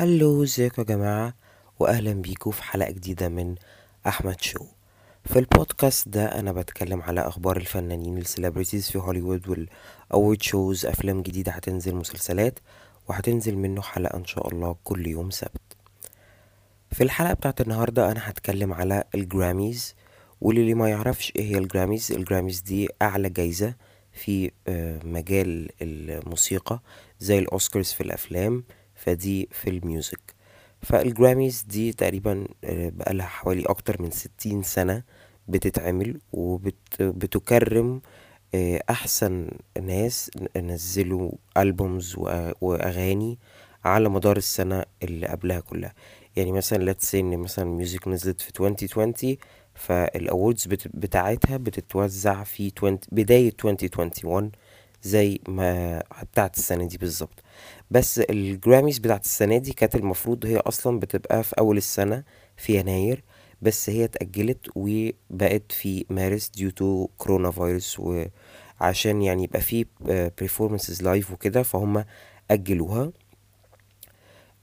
Hello ازيكم يا جماعة؟ وأهلا بيكم في حلقة جديدة من أحمد show. في البودكاست ده أنا بتكلم على أخبار الفنانين ال celebrities في هوليوود وال award shows أفلام جديدة هتنزل مسلسلات وهتنزل منه حلقة إن شاء الله كل يوم سبت. في الحلقة بتاعت النهاردة أنا هتكلم على ال Grammys واللي ما يعرفش إيه هي ال Grammys ال Grammys دي أعلى جايزة في آه، مجال الموسيقى زي الأوسكارز في الأفلام فدي في ال music. فال Grammys دي تقريبا آه، بقالها حوالي أكتر من ستين سنة بتتعمل وبتكرم آه، أحسن ناس نزلوا albums وأغاني على مدار السنة اللي قبلها كلها. يعني مثلا say إن مثلا music نزلت في 2020 فال awards بتاعتها بتتوزع في 20 بداية 2021 زي ما بتاعت السنة دي بالظبط. بس ال Grammys بتاعت السنة دي كانت المفروض هي أصلا بتبقى في أول السنة في يناير بس هي اتأجلت وبقت في مارس due to كورونا فيروس وعشان يعني يبقى في performances live وكده فهم أجلوها.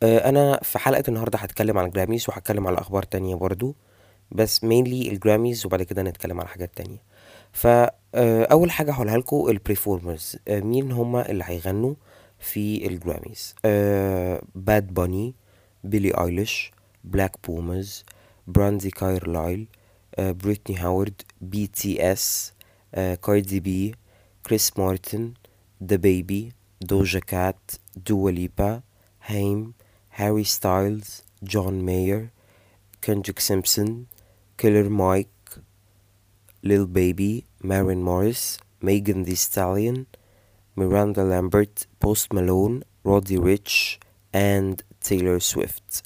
آه، أنا في حلقة النهاردة هتكلم عن ال Grammys وهتكلم على أخبار تانية برضو بس mainly ال Grammys وبعد كده نتكلم على حاجات تانية. فأول حاجة هقولها لكم ال performers مين هما اللي هيغنوا؟ في ال Grammys. Bad Bunny Billie Eilish Black Pumas Brandi Carlile Brittany Howard BTS Cardi B Chris Martin DaBaby Doja Cat Dua Lipa Haim Harry Styles John Mayer Kendrick Sampson Killer Mike Lil Baby Maren Morris Megan Thee Stallion Miranda Lambert Post Malone Roddy Ricch and Taylor Swift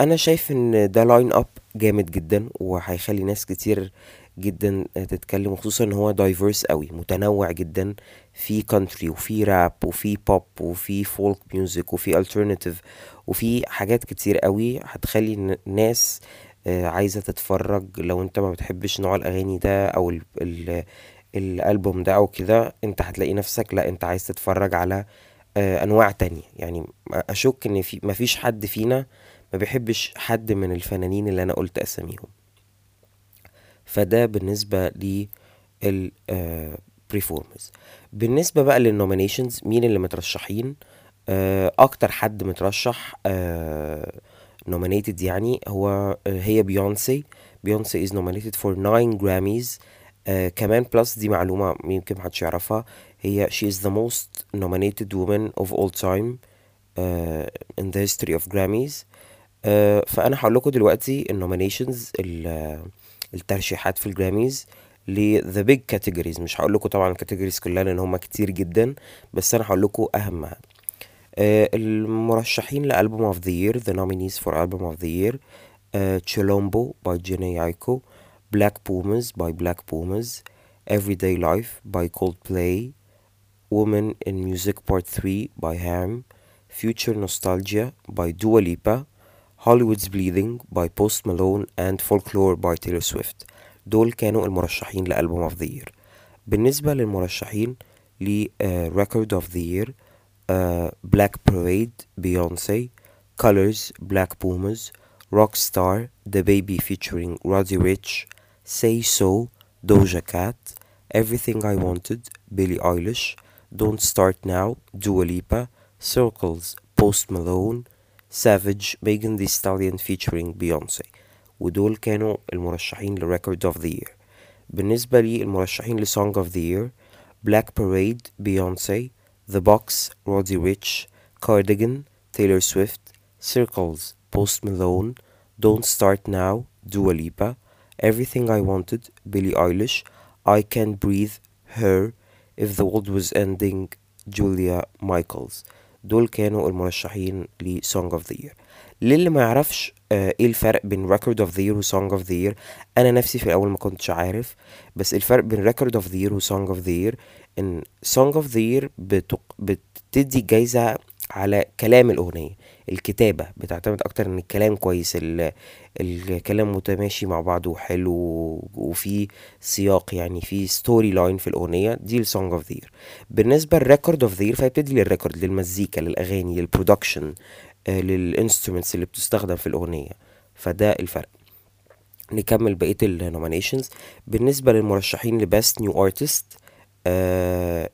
أنا شايف إن ده lineup جامد جدا وهيخلي ناس كتير جدا تتكلم خصوصا إن هو diverse قوي متنوع جدا في country وفي راب وفي بوب وفي folk music وفي alternative وفي حاجات كتير قوي هتخلي الناس آه، عايزة تتفرج. لو أنت ما بتحبش نوع الأغاني ده أو ال ال الألبوم ده أو كده أنت هتلاقي نفسك لأ أنت عايز تتفرج على آه، أنواع تانية. يعني أشك إن في مفيش حد فينا ما بيحبش حد من الفنانين اللي أنا قلت أساميهم. فده بالنسبة لل performers بالنسبة بقى لل nominations مين اللي مترشحين؟ آه، أكتر حد مترشح nominated يعني هو هي بيونسي بيونسي is nominated for 9 Grammys. آه كمان plus دي معلومة يمكن محدش يعرفها هي she is the most nominated woman of all time uh, in the history of Grammys. uh, فأنا هقول لكم دلوقتي ال nominations الترشيحات في ال Grammys the big categories. مش هقول لكم طبعا ال categories كلها لأن هم كتير جدا بس أنا هقول لكم أهمها. uh, المرشحين لألبوم اوف ذا يير the nominees for album of the year uh, Chilombo by Jhené Aiko Black Pumas by Black Pumas, Everyday Life by Coldplay, Woman in Music Part 3 by Ham, Future Nostalgia by Dua Lipa, Hollywood's Bleeding by Post Malone and Folklore by Taylor Swift دول كانوا المرشحين لألبوم of the year بالنسبة للمرشحين ل uh, Record of the year uh, Black Parade Beyonce Colors Black Pumas Rockstar The Baby featuring Roddy Rich Say So, Doja Cat, Everything I Wanted, Billie Eilish, Don't Start Now, Dua Lipa, Circles, Post Malone, Savage, Megan Thee Stallion featuring Beyoncé ودول كانوا المرشحين لريكورد اوف ذا يير بالنسبة للمرشحين لسونج اوف ذا يير Black Parade, Beyoncé, The Box, Roddy Rich, Cardigan, Taylor Swift, Circles, Post Malone, Don't Start Now, Dua Lipa, Everything I Wanted Billie Eilish I Can't Breathe Her If the World Was Ending جوليا مايكلز دول كانوا المرشحين ل Song of the Year للي ما يعرفش آه إيه الفرق بين Record of the Year و Song of the Year أنا نفسي في الأول ما كنتش عارف بس الفرق بين Record of the Year و Song of the Year ان Song of the Year بتق... بتدي جايزة على كلام الأغنية الكتابة بتعتمد أكتر إن الكلام كويس الكلام متماشي مع بعضه وحلو وفي سياق يعني في story line في الأغنية دي ال song of the بالنسبة لل record of the فهي بتدي لل record للمزيكا للأغاني لل production لل instruments اللي بتستخدم في الأغنية. فده الفرق. نكمل بقية ال nominations بالنسبة للمرشحين ل best new artist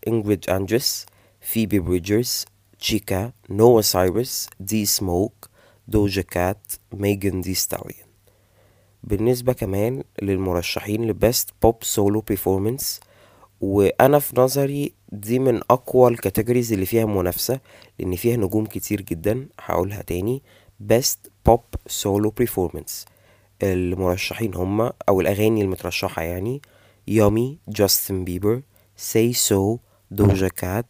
انجريد اندريس فيبي بريدجرز تشيكا نوا سايرس دي سموك دوجا كات ميجان دي ستاليون بالنسبة كمان للمرشحين ل best pop solo performance وأنا في نظري دي من أقوى ال categories اللي فيها منافسة لأن فيها نجوم كتير جدا هقولها تاني best pop solo performance. المرشحين هما أو الأغاني المترشحة يعني Yummy جاستن بيبر say so دوجا كات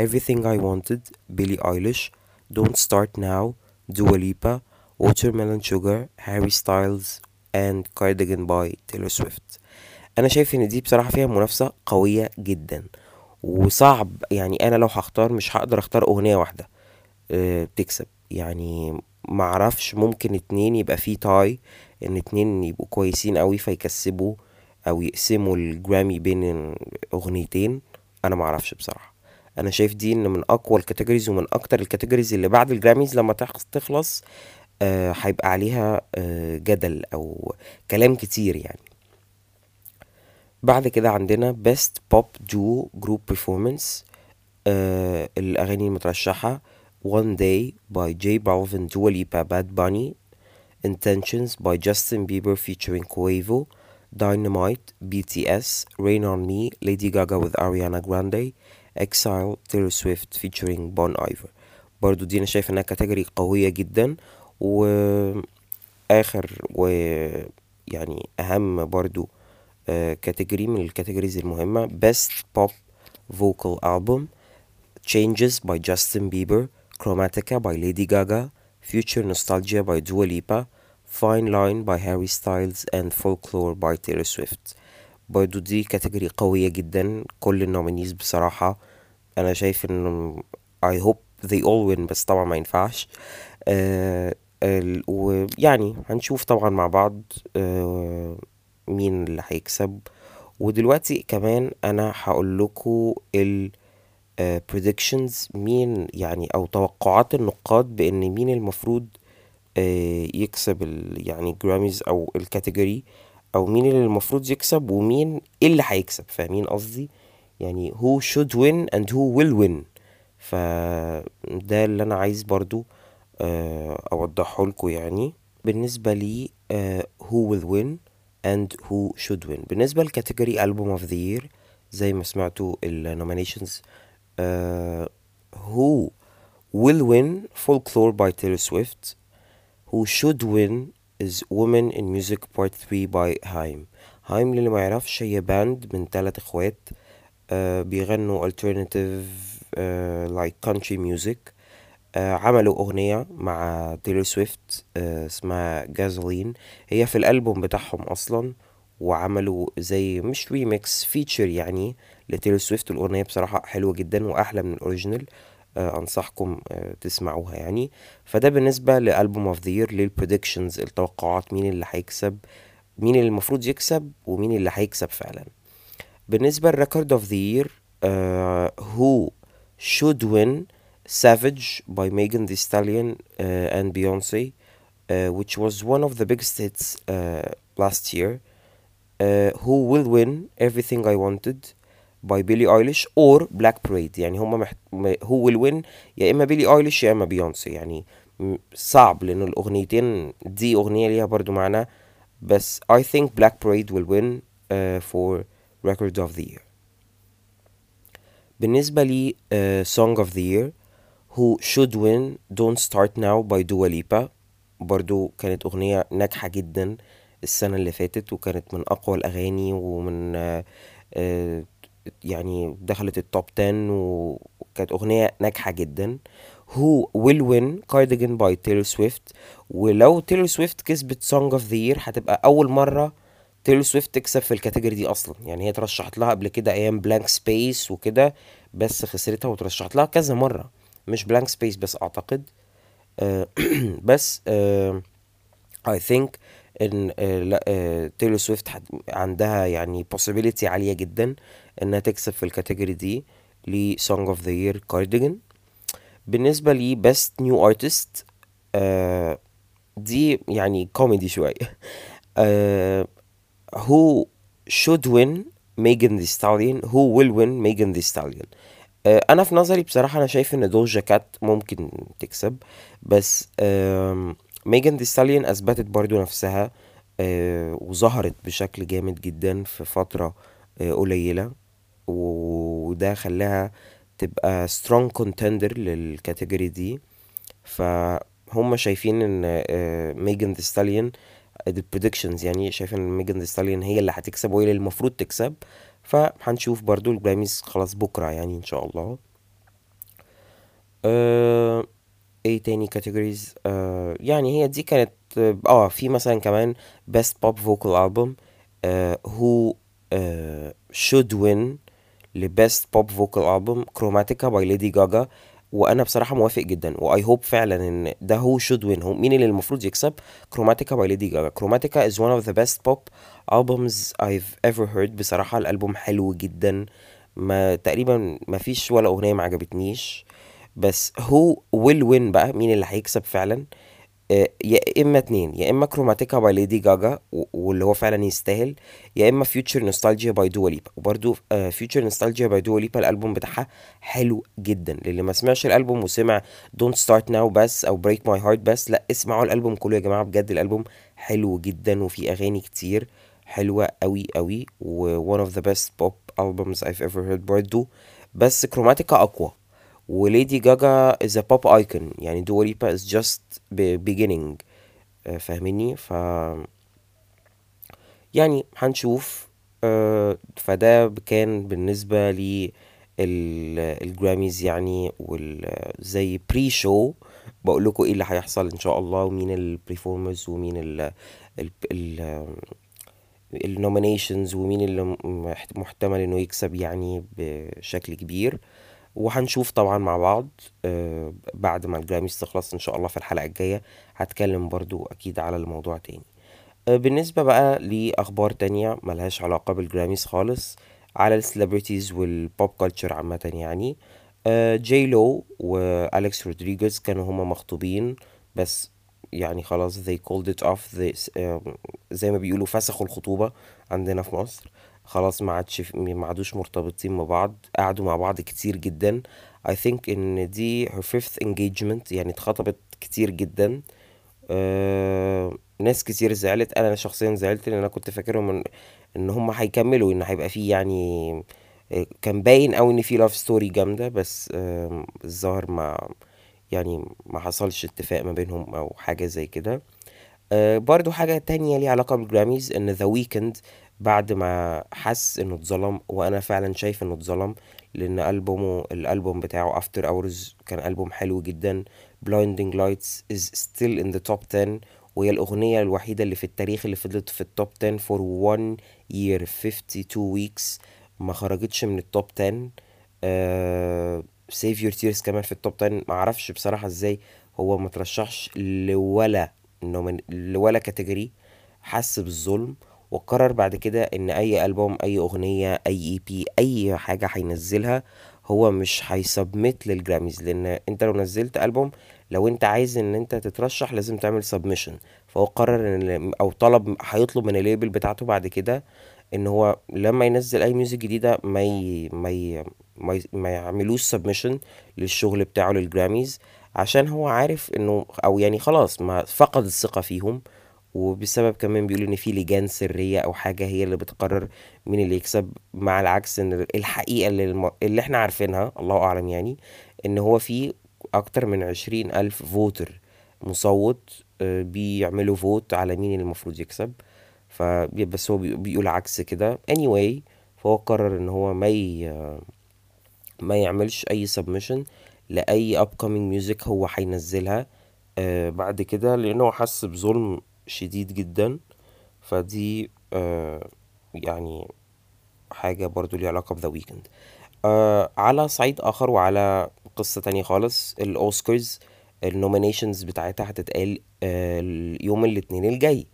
everything I wanted بيلي ايليش don't start now Dua Lipa watermelon sugar Harry Styles and cardigan by Taylor Swift. أنا شايف إن دي بصراحة فيها منافسة قوية جدا. وصعب يعني أنا لو هختار مش هقدر أختار أغنية واحدة أه تكسب. يعني معرفش ممكن اتنين يبقى فيه tie إن اتنين يبقوا كويسين قوي فيكسبوا أو يقسموا الجرامي بين أغنيتين. أنا معرفش بصراحة. أنا شايف دي ان من اقوى ال categories ومن أكتر ال categories اللي بعد ال Grammys لما تخلص أه هيبقى عليها أه جدل أو كلام كتير يعني بعد كده عندنا best pop duo group performance آه الأغاني المترشحة One Day by J Balvin Dua Lipa Bad Bunny Intentions by Justin Bieber featuring Quavo Dynamite BTS Rain on Me Lady Gaga with Ariana Grande Exile Taylor Swift featuring Bon Iver برضو دي أنا شايف إنها كاتيجوري قوية جدا وآخر ويعني أهم برضو كاتيجوري من الكاتيجوريز المهمة Best Pop Vocal Album Changes by Justin Bieber Chromatica by Lady Gaga Future Nostalgia by Dua Lipa Fine Line by Harry Styles and Folklore by Taylor Swift برضو دي category قوية جدا كل ال nominees بصراحة. أنا شايف إن I hope they all win بس طبعا ما ينفعش. آه ويعني هنشوف طبعا مع بعض آه مين اللي هيكسب. ودلوقتي كمان أنا هقول لكم ال uh, predictions مين يعني أو توقعات النقاد بإن مين المفروض uh, يكسب يعني جراميز أو الكاتيجوري أو مين اللي المفروض يكسب ومين اللي هيكسب فاهمين قصدي؟ يعني who should win and who will win. فده اللي أنا عايز برضو uh, أوضحه لكم يعني. بالنسبة لي who will win and who should win. بالنسبة ل category album of the year زي ما سمعتوا ال nominations uh, who will win folklore by Taylor Swift who should win is women in music part 3 by هايم هايم اللي ما يعرفش هي band من ثلاث إخوات uh, بيغنوا alternative uh, like country music. عملوا أغنية مع تيلر سويفت اسمها جازولين هي في الألبوم بتاعهم أصلا وعملوا زي مش remix feature يعني لتيلر سويفت. الأغنية بصراحة حلوة جدا وأحلى من ال original. أنصحكم تسمعوها يعني فده بالنسبة ل album of the year لل predictions التوقعات مين اللي هيكسب مين اللي المفروض يكسب ومين اللي هيكسب فعلا بالنسبة للريكورد اوف ذا يير who should win Savage by Megan Thee Stallion uh, and Beyonce, uh, which was one of the biggest hits uh, last year. Who will win Everything I Wanted by Billie Eilish or Black Parade. يعني هما محت... will win يا إما بيلي ايليش يا إما بيونسي يعني صعب لأن الأغنيتين دي أغنية ليها برضو معنى. بس I think Black Parade will win for Record of the Year. بالنسبة لي Song of the Year who should win Don't Start Now by Dua Lipa. برضو كانت أغنية ناجحة جدا السنة اللي فاتت وكانت من أقوى الأغاني ومن آه آه يعني دخلت التوب 10 وكانت أغنية ناجحة جدا. Who will win Cardigan by Taylor Swift. ولو تيلور سويفت كسبت Song of the Year هتبقى أول مرة تيلور سويفت تكسب في ال category دي أصلا. يعني هي ترشحت لها قبل كده أيام Blank Space وكده بس خسرتها وترشحت لها كذا مرة. مش Blank Space بس أعتقد. آه بس آه I think إن آه لأ آه تيلور سويفت عندها يعني possibility عالية جدا إنها تكسب في ال category دي ل Song of the Year Cardigan. بالنسبة لي best new artist آه دي يعني كوميدي شوية. آه who should win Megan Thee Stallion who will win Megan Thee Stallion آه أنا في نظري بصراحة أنا شايف إن دوجا كات ممكن تكسب بس ميجان دي ستاليون أثبتت برضو نفسها آه وظهرت بشكل جامد جدا في فترة آه قليلة. وده خلاها تبقى strong contender لل category دي. فهم شايفين إن ميجان ذا ستاليون ال predictions يعني شايفين إن ميجان ذا ستاليون هي اللي هتكسب وهي اللي المفروض تكسب. فهنشوف برضو ال Grammys خلاص بكرة يعني إن شاء الله. آه إيه تاني categories آه يعني هي دي كانت آه في مثلا كمان vocal album آه who آه should win ل best pop vocal album Chromatica by Lady Gaga وأنا بصراحة موافق جدا و I hope فعلا إن ده هو should win هو مين اللي المفروض يكسب؟ Chromatica by Lady Gaga Chromatica is one of the best pop albums I've ever heard. بصراحة الألبوم حلو جدا ما تقريبا ما فيش ولا أغنية ما عجبتنيش. بس هو will win بقى مين اللي هيكسب فعلا؟ آه، يا إما اتنين يا إما Chromatica by Lady Gaga واللي هو فعلا يستاهل يا إما Future Nostalgia by Dua Lipa وبرده Future Nostalgia by Dua Lipa الألبوم بتاعها حلو جدا. للي ما سمعش الألبوم وسمع Don't Start Now بس أو Break My Heart بس لا اسمعوا الألبوم كله يا جماعة بجد الألبوم حلو جدا وفي أغاني كتير حلوة قوي قوي و one of the best pop albums I've ever heard برضه بس Chromatica أقوى. و Lady Gaga is a pop icon. يعني Dua Lipa is just be- beginning. آه، فاهميني؟ ف يعني هنشوف. آه، فده كان بالنسبة لي ال Grammys يعني زي pre-show بقول لكم إيه اللي هيحصل إن شاء الله ومين ال performers ومين ال ال ال ال nominations ومين اللي محتمل إنه يكسب يعني بشكل كبير. وهنشوف طبعا مع بعض آه، بعد ما ال Grammys تخلص إن شاء الله في الحلقة الجاية هتكلم برضو أكيد على الموضوع تاني. آه، بالنسبة بقى لأخبار تانية ملهاش علاقة بال Grammys خالص على ال celebrities وال pop culture عامة يعني J.Lo و Alex Rodriguez كانوا هما مخطوبين بس يعني خلاص they called it off آه، زي ما بيقولوا فسخوا الخطوبة عندنا في مصر. خلاص ما عادش ما عادوش مرتبطين ببعض قعدوا مع بعض كتير جدا. I think إن دي her fifth engagement يعني اتخطبت كتير جدا. آه، ناس كتير زعلت. أنا شخصيا زعلت لأن أنا كنت فاكرهم ان, إن هم هيكملوا إن هيبقى فيه يعني آه، كان باين قوي إن في love story جامدة. بس آه، الظاهر ما يعني ما حصلش اتفاق ما بينهم أو حاجة زي كده. آه، برضو حاجة تانية ليها علاقة بال Grammys إن The Weeknd بعد ما حس إنه اتظلم وأنا فعلا شايف إنه اتظلم لأن ألبومه الألبوم بتاعه After Hours كان ألبوم حلو جدا. Blinding Lights is still in the top 10 وهي الأغنية الوحيدة اللي في التاريخ اللي فضلت في ال top 10 for one year 52 weeks. ما خرجتش من ال top 10 آه Save Your Tears كمان في ال top 10 ما أعرفش بصراحة إزاي هو ما ترشحش لولا لولا category حس بالظلم. وقرر بعد كده إن أي ألبوم أي أغنية أي EP أي حاجة هينزلها هو مش هي submit لل Grammys لأن أنت لو نزلت ألبوم لو أنت عايز إن أنت تترشح لازم تعمل submission فهو قرر إن أو طلب هيطلب من ال label بتاعته بعد كده إن هو لما ينزل أي music جديدة ما ي... ما ي... ما, ي... ما يعملوش submission للشغل بتاعه لل Grammys عشان هو عارف إنه أو يعني خلاص ما فقد الثقة فيهم وبسبب كمان بيقولوا إن في لجان سرية أو حاجة هي اللي بتقرر مين اللي يكسب مع العكس إن الحقيقة اللي. اللي إحنا عارفينها الله أعلم يعني إن هو في أكتر من عشرين ألف voter مصوت آه، بيعملوا vote على مين اللي المفروض يكسب ف بس هو بي- بيقول عكس كده anyway فهو قرر إن هو ما ي... ما يعملش أي submission لأي upcoming music هو هينزلها آه بعد كده لأنه حس بظلم شديد جدا. فدي آه يعني حاجة برضو ليها علاقة ب The Weeknd آه على صعيد آخر وعلى قصة تانية خالص ال Oscars ال nominations بتاعتها هتتقال آه يوم الاثنين الجاي.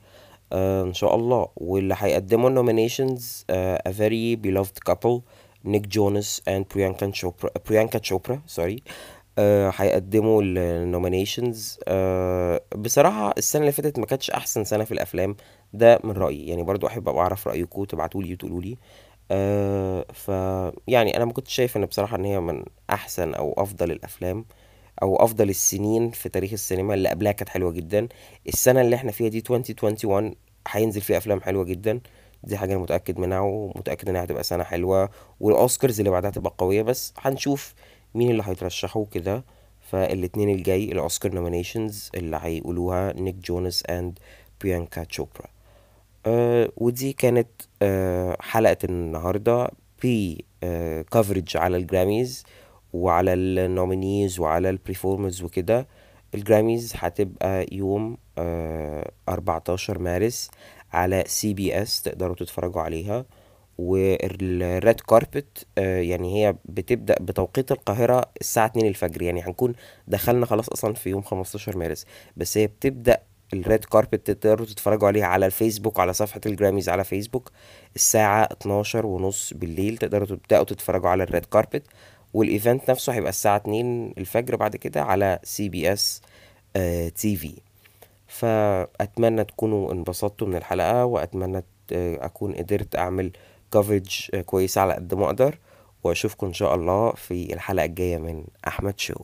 آه إن شاء الله. واللي هيقدموا ال nominations آه a very beloved couple Nick Jonas and Priyanka Chopra Priyanka Chopra sorry آه، هيقدموا ال nominations بصراحة السنة اللي فاتت ما كانتش أحسن سنة في الأفلام ده من رأيي. يعني برضو أحب أبقى أعرف رأيكم تبعتولي وتقولولي أه ف يعني أنا ما كنتش شايف إن بصراحة إن هي من أحسن أو أفضل الأفلام أو أفضل السنين في تاريخ السينما اللي قبلها كانت حلوة جدا. السنة اللي إحنا فيها دي 2021 هينزل فيها أفلام حلوة جدا. دي حاجة أنا متأكد منها ومتأكد إنها هتبقى سنة حلوة والأوسكارز اللي بعدها هتبقى قوية. بس هنشوف مين اللي هيترشحوا كده؟ فالاتنين الجاي ال Oscar nominations اللي هيقولوها Nick Jonas and Priyanka Chopra أه ودي كانت أه حلقة النهاردة بي أه كفرج على ال Grammys وعلى ال nominees وعلى ال performers وكده. ال Grammys هتبقى يوم أه 14 مارس على CBS تقدروا تتفرجوا عليها. وال red carpet يعني هي بتبدأ بتوقيت القاهرة الساعة 2 الفجر يعني هنكون دخلنا خلاص أصلا في يوم 15 مارس. بس هي بتبدأ ال red carpet تقدروا تتفرجوا عليها على الفيسبوك على صفحة ال Grammys على فيسبوك الساعة 12 ونص بالليل تقدروا تبدأوا تتفرجوا على ال red carpet. وال event نفسه هيبقى الساعة 2 الفجر بعد كده على CBS TV. فأتمنى تكونوا انبسطتوا من الحلقة وأتمنى أكون قدرت أعمل coverage كويسة على قد ما أقدر وأشوفكم إن شاء الله في الحلقة الجاية من أحمد شو.